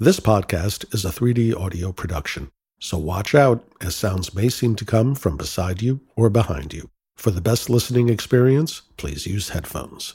This podcast is a 3D audio production, so watch out as sounds may seem to come from beside you or behind you. For the best listening experience, please use headphones.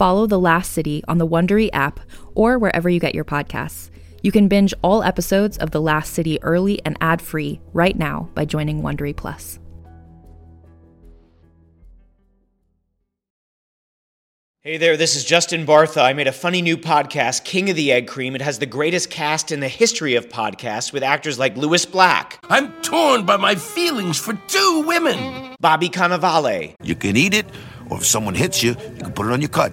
follow The Last City on the Wondery app or wherever you get your podcasts. You can binge all episodes of The Last City early and ad-free right now by joining Wondery Plus. Hey there, this is Justin Bartha. I made a funny new podcast, King of the Egg Cream. It has the greatest cast in the history of podcasts with actors like Lewis Black, I'm torn by my feelings for two women. Bobby Cannavale, You can eat it, or if someone hits you, you can put it on your cut.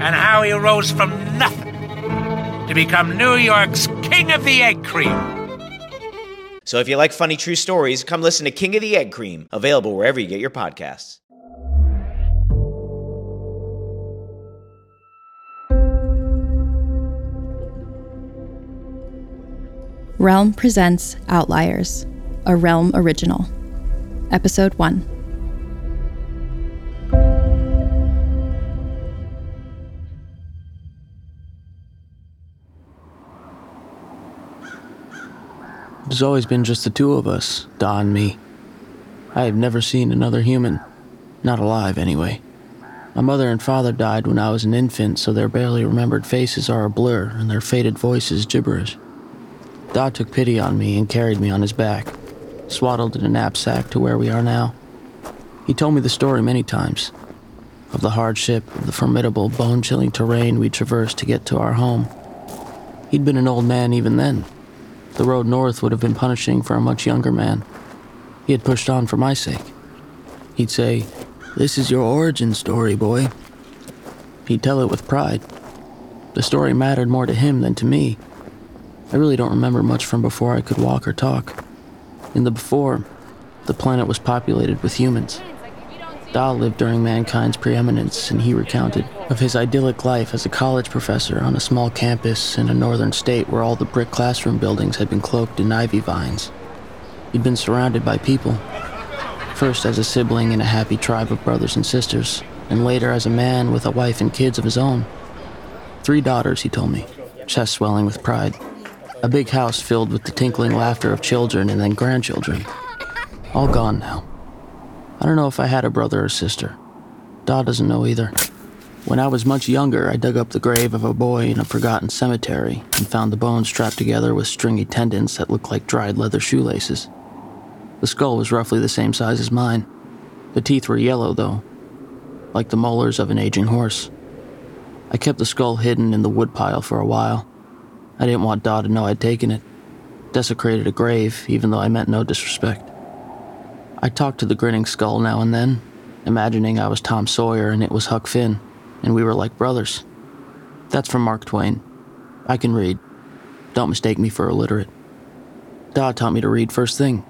and how he rose from nothing to become New York's King of the Egg Cream. So if you like funny true stories, come listen to King of the Egg Cream, available wherever you get your podcasts. Realm presents Outliers, a Realm original. Episode 1. There's always been just the two of us, Da and me. I have never seen another human. Not alive, anyway. My mother and father died when I was an infant, so their barely remembered faces are a blur and their faded voices gibberish. Da took pity on me and carried me on his back, swaddled in a knapsack to where we are now. He told me the story many times of the hardship, of the formidable, bone chilling terrain we traversed to get to our home. He'd been an old man even then. The road north would have been punishing for a much younger man. He had pushed on for my sake. He'd say, This is your origin story, boy. He'd tell it with pride. The story mattered more to him than to me. I really don't remember much from before I could walk or talk. In the before, the planet was populated with humans. Da lived during mankind's preeminence, and he recounted of his idyllic life as a college professor on a small campus in a northern state where all the brick classroom buildings had been cloaked in ivy vines. He'd been surrounded by people, first as a sibling in a happy tribe of brothers and sisters, and later as a man with a wife and kids of his own. Three daughters, he told me, chest swelling with pride. A big house filled with the tinkling laughter of children and then grandchildren. All gone now. I don't know if I had a brother or sister. Da doesn't know either. When I was much younger, I dug up the grave of a boy in a forgotten cemetery and found the bones strapped together with stringy tendons that looked like dried leather shoelaces. The skull was roughly the same size as mine. The teeth were yellow, though, like the molars of an aging horse. I kept the skull hidden in the woodpile for a while. I didn't want Da to know I'd taken it. Desecrated a grave, even though I meant no disrespect. I talked to the grinning skull now and then, imagining I was Tom Sawyer and it was Huck Finn, and we were like brothers. That's from Mark Twain. I can read. Don't mistake me for illiterate. Da taught me to read first thing.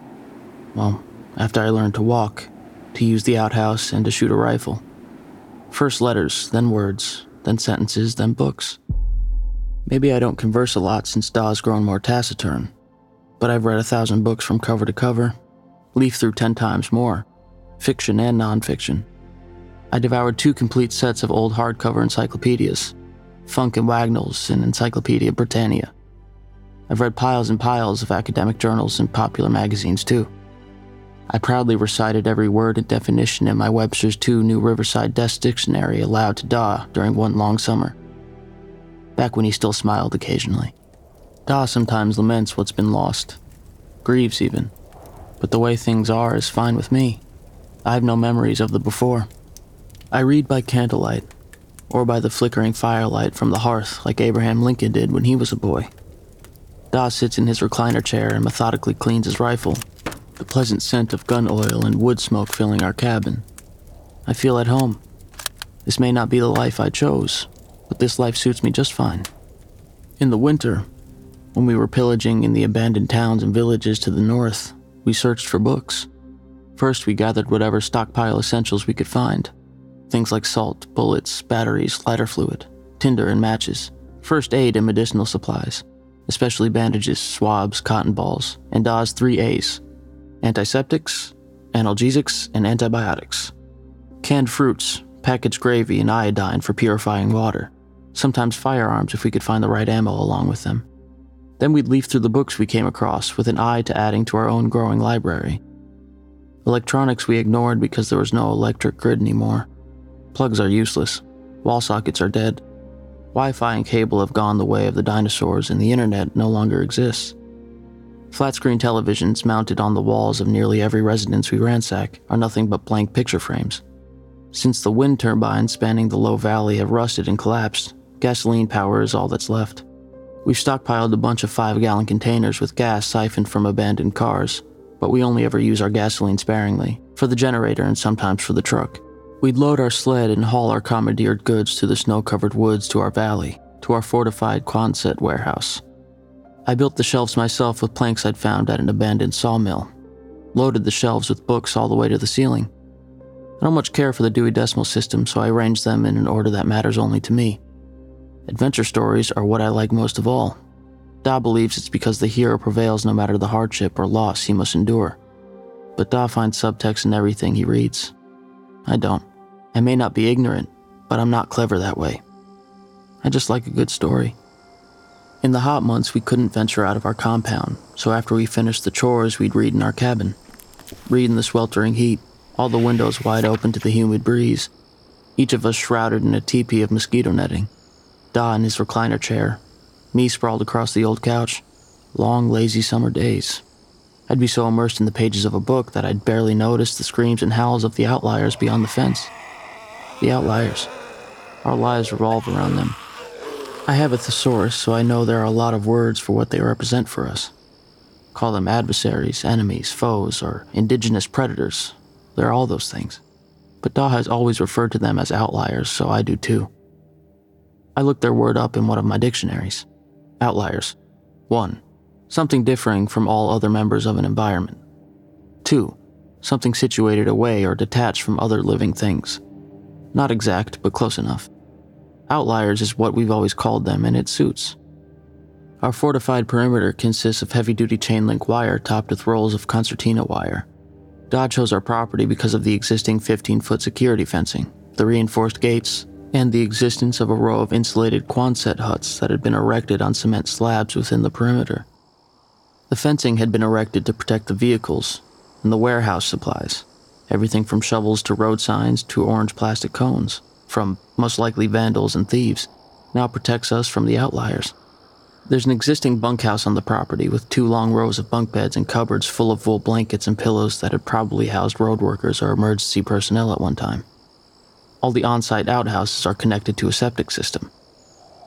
Well, after I learned to walk, to use the outhouse, and to shoot a rifle. First letters, then words, then sentences, then books. Maybe I don't converse a lot since Da's grown more taciturn, but I've read a thousand books from cover to cover, leafed through ten times more, fiction and nonfiction. I devoured two complete sets of old hardcover encyclopedias, Funk and Wagnalls and Encyclopedia Britannica. I've read piles and piles of academic journals and popular magazines too. I proudly recited every word and definition in my Webster's 2 New Riverside Desk Dictionary aloud to Da during one long summer. Back when he still smiled occasionally. Da sometimes laments what's been lost, grieves even, but the way things are is fine with me. I have no memories of the before. I read by candlelight, or by the flickering firelight from the hearth like Abraham Lincoln did when he was a boy. Da sits in his recliner chair and methodically cleans his rifle the pleasant scent of gun oil and wood smoke filling our cabin. I feel at home. This may not be the life I chose, but this life suits me just fine. In the winter, when we were pillaging in the abandoned towns and villages to the north, we searched for books. First, we gathered whatever stockpile essentials we could find things like salt, bullets, batteries, lighter fluid, tinder, and matches, first aid and medicinal supplies, especially bandages, swabs, cotton balls, and Da's three A's antiseptics, analgesics, and antibiotics. Canned fruits, packaged gravy, and iodine for purifying water. Sometimes firearms if we could find the right ammo along with them. Then we'd leaf through the books we came across with an eye to adding to our own growing library. Electronics we ignored because there was no electric grid anymore. Plugs are useless. Wall sockets are dead. Wi Fi and cable have gone the way of the dinosaurs, and the internet no longer exists. Flat screen televisions mounted on the walls of nearly every residence we ransack are nothing but blank picture frames. Since the wind turbines spanning the low valley have rusted and collapsed, gasoline power is all that's left. We've stockpiled a bunch of five gallon containers with gas siphoned from abandoned cars, but we only ever use our gasoline sparingly, for the generator and sometimes for the truck. We'd load our sled and haul our commandeered goods through the snow covered woods to our valley, to our fortified Quonset warehouse. I built the shelves myself with planks I'd found at an abandoned sawmill. Loaded the shelves with books all the way to the ceiling. I don't much care for the Dewey Decimal System, so I arranged them in an order that matters only to me. Adventure stories are what I like most of all. Da believes it's because the hero prevails no matter the hardship or loss he must endure. But Da finds subtext in everything he reads. I don't. I may not be ignorant, but I'm not clever that way. I just like a good story. In the hot months, we couldn't venture out of our compound, so after we finished the chores, we'd read in our cabin. Read in the sweltering heat, all the windows wide open to the humid breeze, each of us shrouded in a teepee of mosquito netting. Da in his recliner chair, me sprawled across the old couch. Long, lazy summer days. I'd be so immersed in the pages of a book that I'd barely notice the screams and howls of the outliers beyond the fence. The outliers. Our lives revolve around them. I have a thesaurus, so I know there are a lot of words for what they represent for us. Call them adversaries, enemies, foes, or indigenous predators. They're all those things. But Da has always referred to them as outliers, so I do too. I looked their word up in one of my dictionaries. Outliers. 1. Something differing from all other members of an environment. 2. Something situated away or detached from other living things. Not exact, but close enough. Outliers is what we've always called them, and it suits. Our fortified perimeter consists of heavy duty chain link wire topped with rolls of concertina wire. Da chose our property because of the existing 15 foot security fencing, the reinforced gates, and the existence of a row of insulated Quonset huts that had been erected on cement slabs within the perimeter. The fencing had been erected to protect the vehicles and the warehouse supplies, everything from shovels to road signs to orange plastic cones from most likely vandals and thieves, now protects us from the outliers. There's an existing bunkhouse on the property with two long rows of bunk beds and cupboards full of wool blankets and pillows that had probably housed road workers or emergency personnel at one time. All the on site outhouses are connected to a septic system.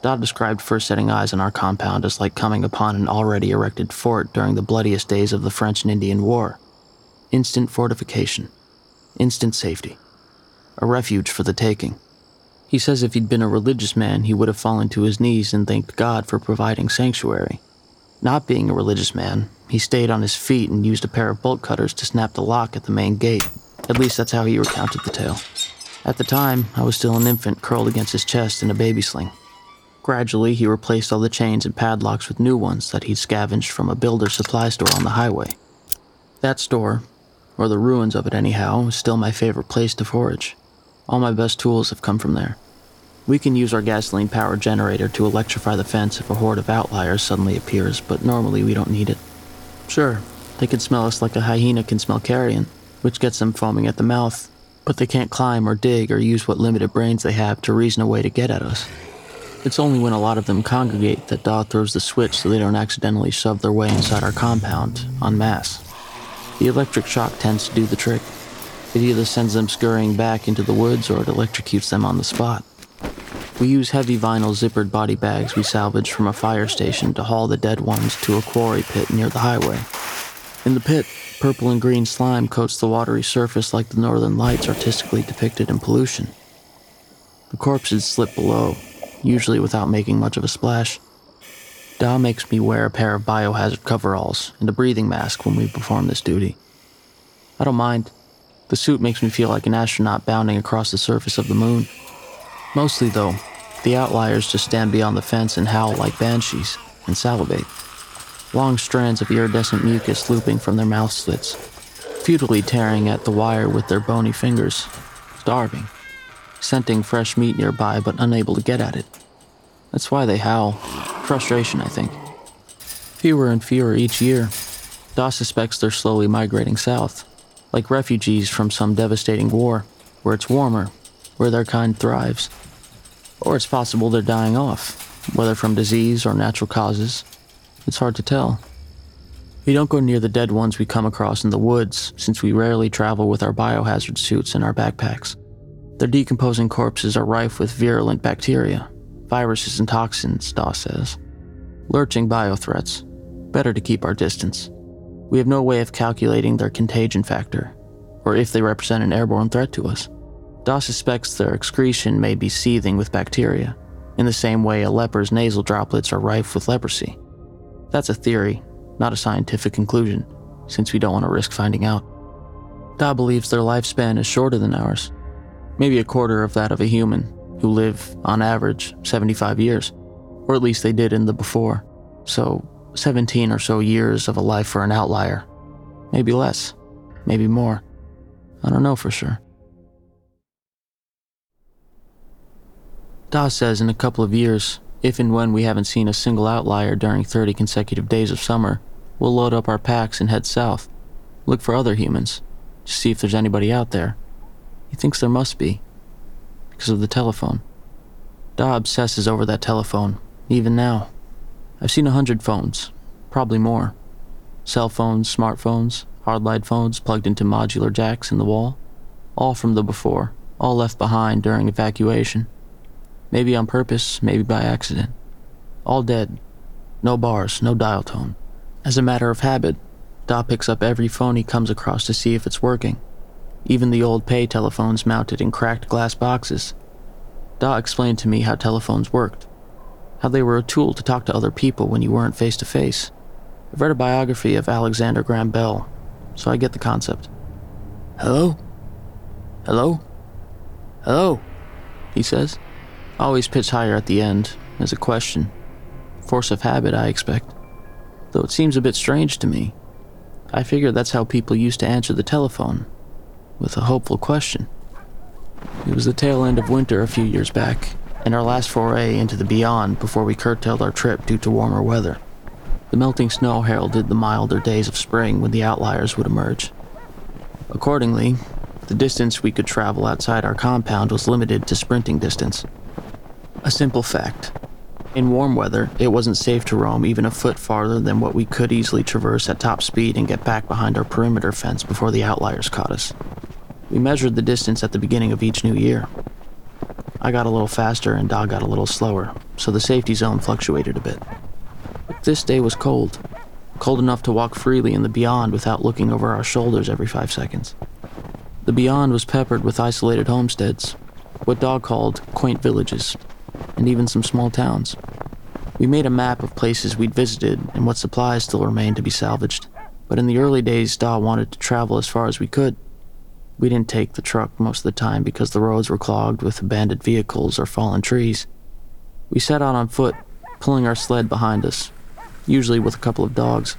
Da described first setting eyes on our compound as like coming upon an already erected fort during the bloodiest days of the French and Indian War. Instant fortification, instant safety, a refuge for the taking. He says if he'd been a religious man, he would have fallen to his knees and thanked God for providing sanctuary. Not being a religious man, he stayed on his feet and used a pair of bolt cutters to snap the lock at the main gate. At least that's how he recounted the tale. At the time, I was still an infant curled against his chest in a baby sling. Gradually, he replaced all the chains and padlocks with new ones that he'd scavenged from a builder's supply store on the highway. That store, or the ruins of it anyhow, is still my favorite place to forage. All my best tools have come from there. We can use our gasoline powered generator to electrify the fence if a horde of outliers suddenly appears, but normally we don't need it. Sure, they can smell us like a hyena can smell carrion, which gets them foaming at the mouth, but they can't climb or dig or use what limited brains they have to reason a way to get at us. It's only when a lot of them congregate that Da throws the switch so they don't accidentally shove their way inside our compound, en masse. The electric shock tends to do the trick. It either sends them scurrying back into the woods or it electrocutes them on the spot. We use heavy vinyl zippered body bags we salvaged from a fire station to haul the dead ones to a quarry pit near the highway. In the pit, purple and green slime coats the watery surface like the northern lights artistically depicted in pollution. The corpses slip below, usually without making much of a splash. Da makes me wear a pair of biohazard coveralls and a breathing mask when we perform this duty. I don't mind. The suit makes me feel like an astronaut bounding across the surface of the moon. Mostly, though, the outliers just stand beyond the fence and howl like banshees and salivate. Long strands of iridescent mucus looping from their mouth slits, futilely tearing at the wire with their bony fingers, starving, scenting fresh meat nearby but unable to get at it. That's why they howl. Frustration, I think. Fewer and fewer each year. Da suspects they're slowly migrating south, like refugees from some devastating war, where it's warmer, where their kind thrives. Or it's possible they're dying off, whether from disease or natural causes. It's hard to tell. We don't go near the dead ones we come across in the woods, since we rarely travel with our biohazard suits in our backpacks. Their decomposing corpses are rife with virulent bacteria, viruses and toxins, Da says. Lurching biothreats. Better to keep our distance. We have no way of calculating their contagion factor, or if they represent an airborne threat to us. Da suspects their excretion may be seething with bacteria, in the same way a leper's nasal droplets are rife with leprosy. That's a theory, not a scientific conclusion, since we don't want to risk finding out. Da believes their lifespan is shorter than ours, maybe a quarter of that of a human, who live, on average, 75 years, or at least they did in the before. So, 17 or so years of a life for an outlier. Maybe less, maybe more. I don't know for sure. Da says in a couple of years, if and when we haven't seen a single outlier during 30 consecutive days of summer, we'll load up our packs and head south. Look for other humans, to see if there's anybody out there. He thinks there must be, because of the telephone. Da obsesses over that telephone, even now. I've seen a hundred phones, probably more. Cell phones, smartphones, hardline phones plugged into modular jacks in the wall. All from the before, all left behind during evacuation. Maybe on purpose, maybe by accident. All dead. No bars, no dial tone. As a matter of habit, Da picks up every phone he comes across to see if it's working. Even the old pay telephones mounted in cracked glass boxes. Da explained to me how telephones worked, how they were a tool to talk to other people when you weren't face to face. I've read a biography of Alexander Graham Bell, so I get the concept. Hello? Hello? Hello? He says. Always pitch higher at the end, as a question. Force of habit, I expect. Though it seems a bit strange to me. I figure that's how people used to answer the telephone, with a hopeful question. It was the tail end of winter a few years back, and our last foray into the beyond before we curtailed our trip due to warmer weather. The melting snow heralded the milder days of spring when the outliers would emerge. Accordingly, The distance we could travel outside our compound was limited to sprinting distance. A simple fact. In warm weather, it wasn't safe to roam even a foot farther than what we could easily traverse at top speed and get back behind our perimeter fence before the outliers caught us. We measured the distance at the beginning of each new year. I got a little faster and Da got a little slower, so the safety zone fluctuated a bit. This day was cold. Cold enough to walk freely in the beyond without looking over our shoulders every five seconds. The beyond was peppered with isolated homesteads, what Da called quaint villages, and even some small towns. We made a map of places we'd visited and what supplies still remained to be salvaged. But in the early days, Da wanted to travel as far as we could. We didn't take the truck most of the time because the roads were clogged with abandoned vehicles or fallen trees. We set out on foot, pulling our sled behind us, usually with a couple of dogs.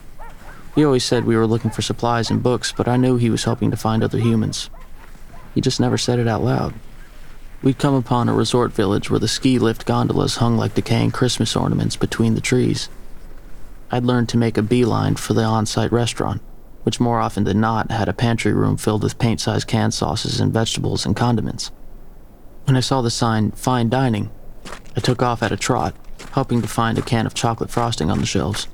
He always said we were looking for supplies and books, but I knew he was hoping to find other humans. He just never said it out loud. We'd come upon a resort village where the ski lift gondolas hung like decaying Christmas ornaments between the trees. I'd learned to make a beeline for the on site restaurant, which more often than not had a pantry room filled with paint sized canned sauces and vegetables and condiments. When I saw the sign, Fine Dining, I took off at a trot, hoping to find a can of chocolate frosting on the shelves.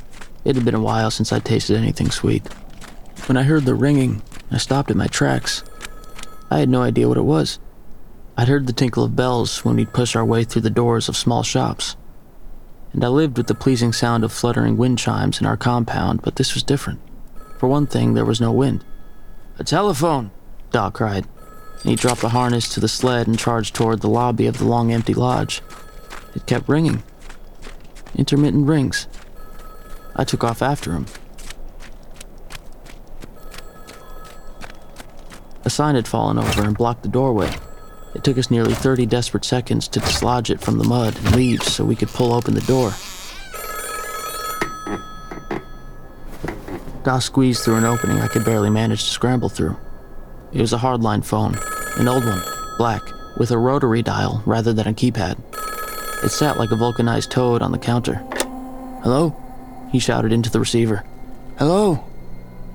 It had been a while since I'd tasted anything sweet. When I heard the ringing, I stopped at my tracks. I had no idea what it was. I'd heard the tinkle of bells when we'd push our way through the doors of small shops. And I lived with the pleasing sound of fluttering wind chimes in our compound, but this was different. For one thing, there was no wind. A telephone! Da cried. And he dropped the harness to the sled and charged toward the lobby of the long empty lodge. It kept ringing. Intermittent rings. I took off after him. A sign had fallen over and blocked the doorway. It took us nearly 30 desperate seconds to dislodge it from the mud and leaves so we could pull open the door. Da squeezed through an opening I could barely manage to scramble through. It was a hardline phone, an old one, black, with a rotary dial rather than a keypad. It sat like a vulcanized toad on the counter. Hello? He shouted into the receiver. Hello?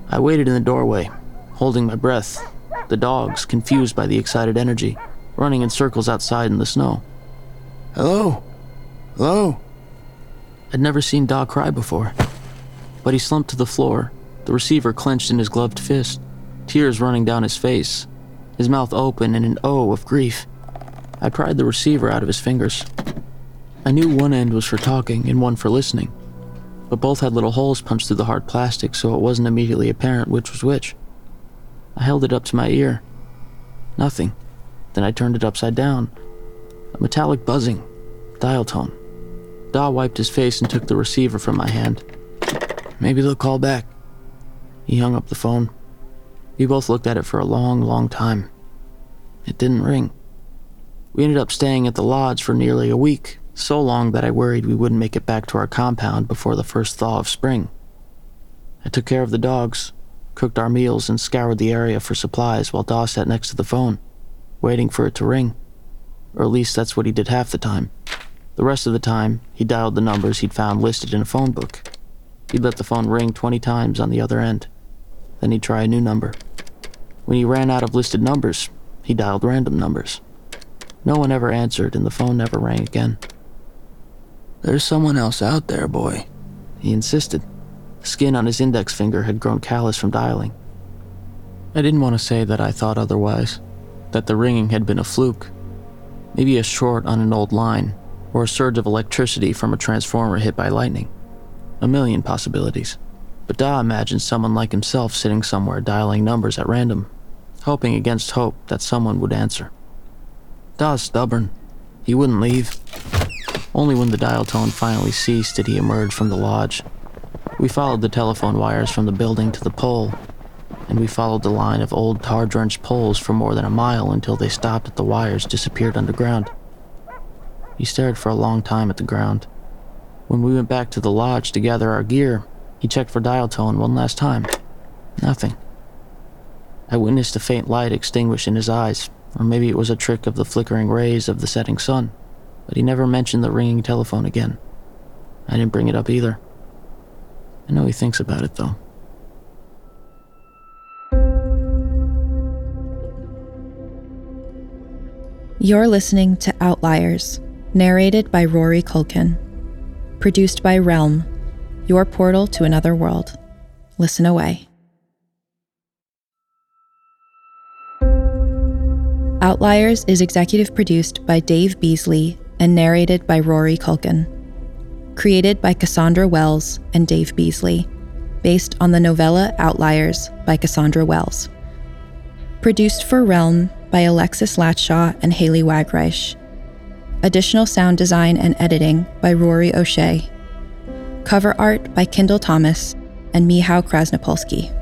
I waited in the doorway, holding my breath, the dogs, confused by the excited energy, running in circles outside in the snow. Hello? Hello? I'd never seen Da cry before. But he slumped to the floor, the receiver clenched in his gloved fist, tears running down his face, his mouth open in an O of grief. I pried the receiver out of his fingers. I knew one end was for talking and one for listening, but both had little holes punched through the hard plastic so it wasn't immediately apparent which was which. I held it up to my ear. Nothing. Then I turned it upside down. A metallic buzzing. Dial tone. Da wiped his face and took the receiver from my hand. Maybe they'll call back. He hung up the phone. We both looked at it for a long, long time. It didn't ring. We ended up staying at the lodge for nearly a week, so long that I worried we wouldn't make it back to our compound before the first thaw of spring. I took care of the dogs, cooked our meals, and scoured the area for supplies while Da sat next to the phone, waiting for it to ring. Or at least that's what he did half the time. The rest of the time, he dialed the numbers he'd found listed in a phone book. He'd let the phone ring 20 times on the other end. Then he'd try a new number. When he ran out of listed numbers, he dialed random numbers. No one ever answered, and the phone never rang again. There's someone else out there, boy, he insisted. The skin on his index finger had grown callous from dialing. I didn't want to say that I thought otherwise, that the ringing had been a fluke. Maybe a short on an old line, or a surge of electricity from a transformer hit by lightning. A million possibilities. But Da imagined someone like himself sitting somewhere dialing numbers at random, hoping against hope that someone would answer. Da's stubborn. He wouldn't leave. Only when the dial tone finally ceased did he emerge from the lodge. We followed the telephone wires from the building to the pole, and we followed the line of old tar drenched poles for more than a mile until they stopped at the wires disappeared underground. He stared for a long time at the ground. When we went back to the lodge to gather our gear, he checked for dial tone one last time. Nothing. I witnessed a faint light extinguish in his eyes, or maybe it was a trick of the flickering rays of the setting sun, but he never mentioned the ringing telephone again. I didn't bring it up either. I know he thinks about it, though. You're listening to Outliers, narrated by Rory Culkin. Produced by Realm, your portal to another world. Listen away. Outliers is executive produced by Dave Beazley and narrated by Rory Culkin. Created by Cassandra Wells and Dave Beazley, based on the novella Outliers by Cassandra Wells. Produced for Realm by Alexis Latshaw and Haley Wagreich. Additional sound design and editing by Rory O'Shea. Cover art by Kendall Thomas and Mihao Krasnopolsky.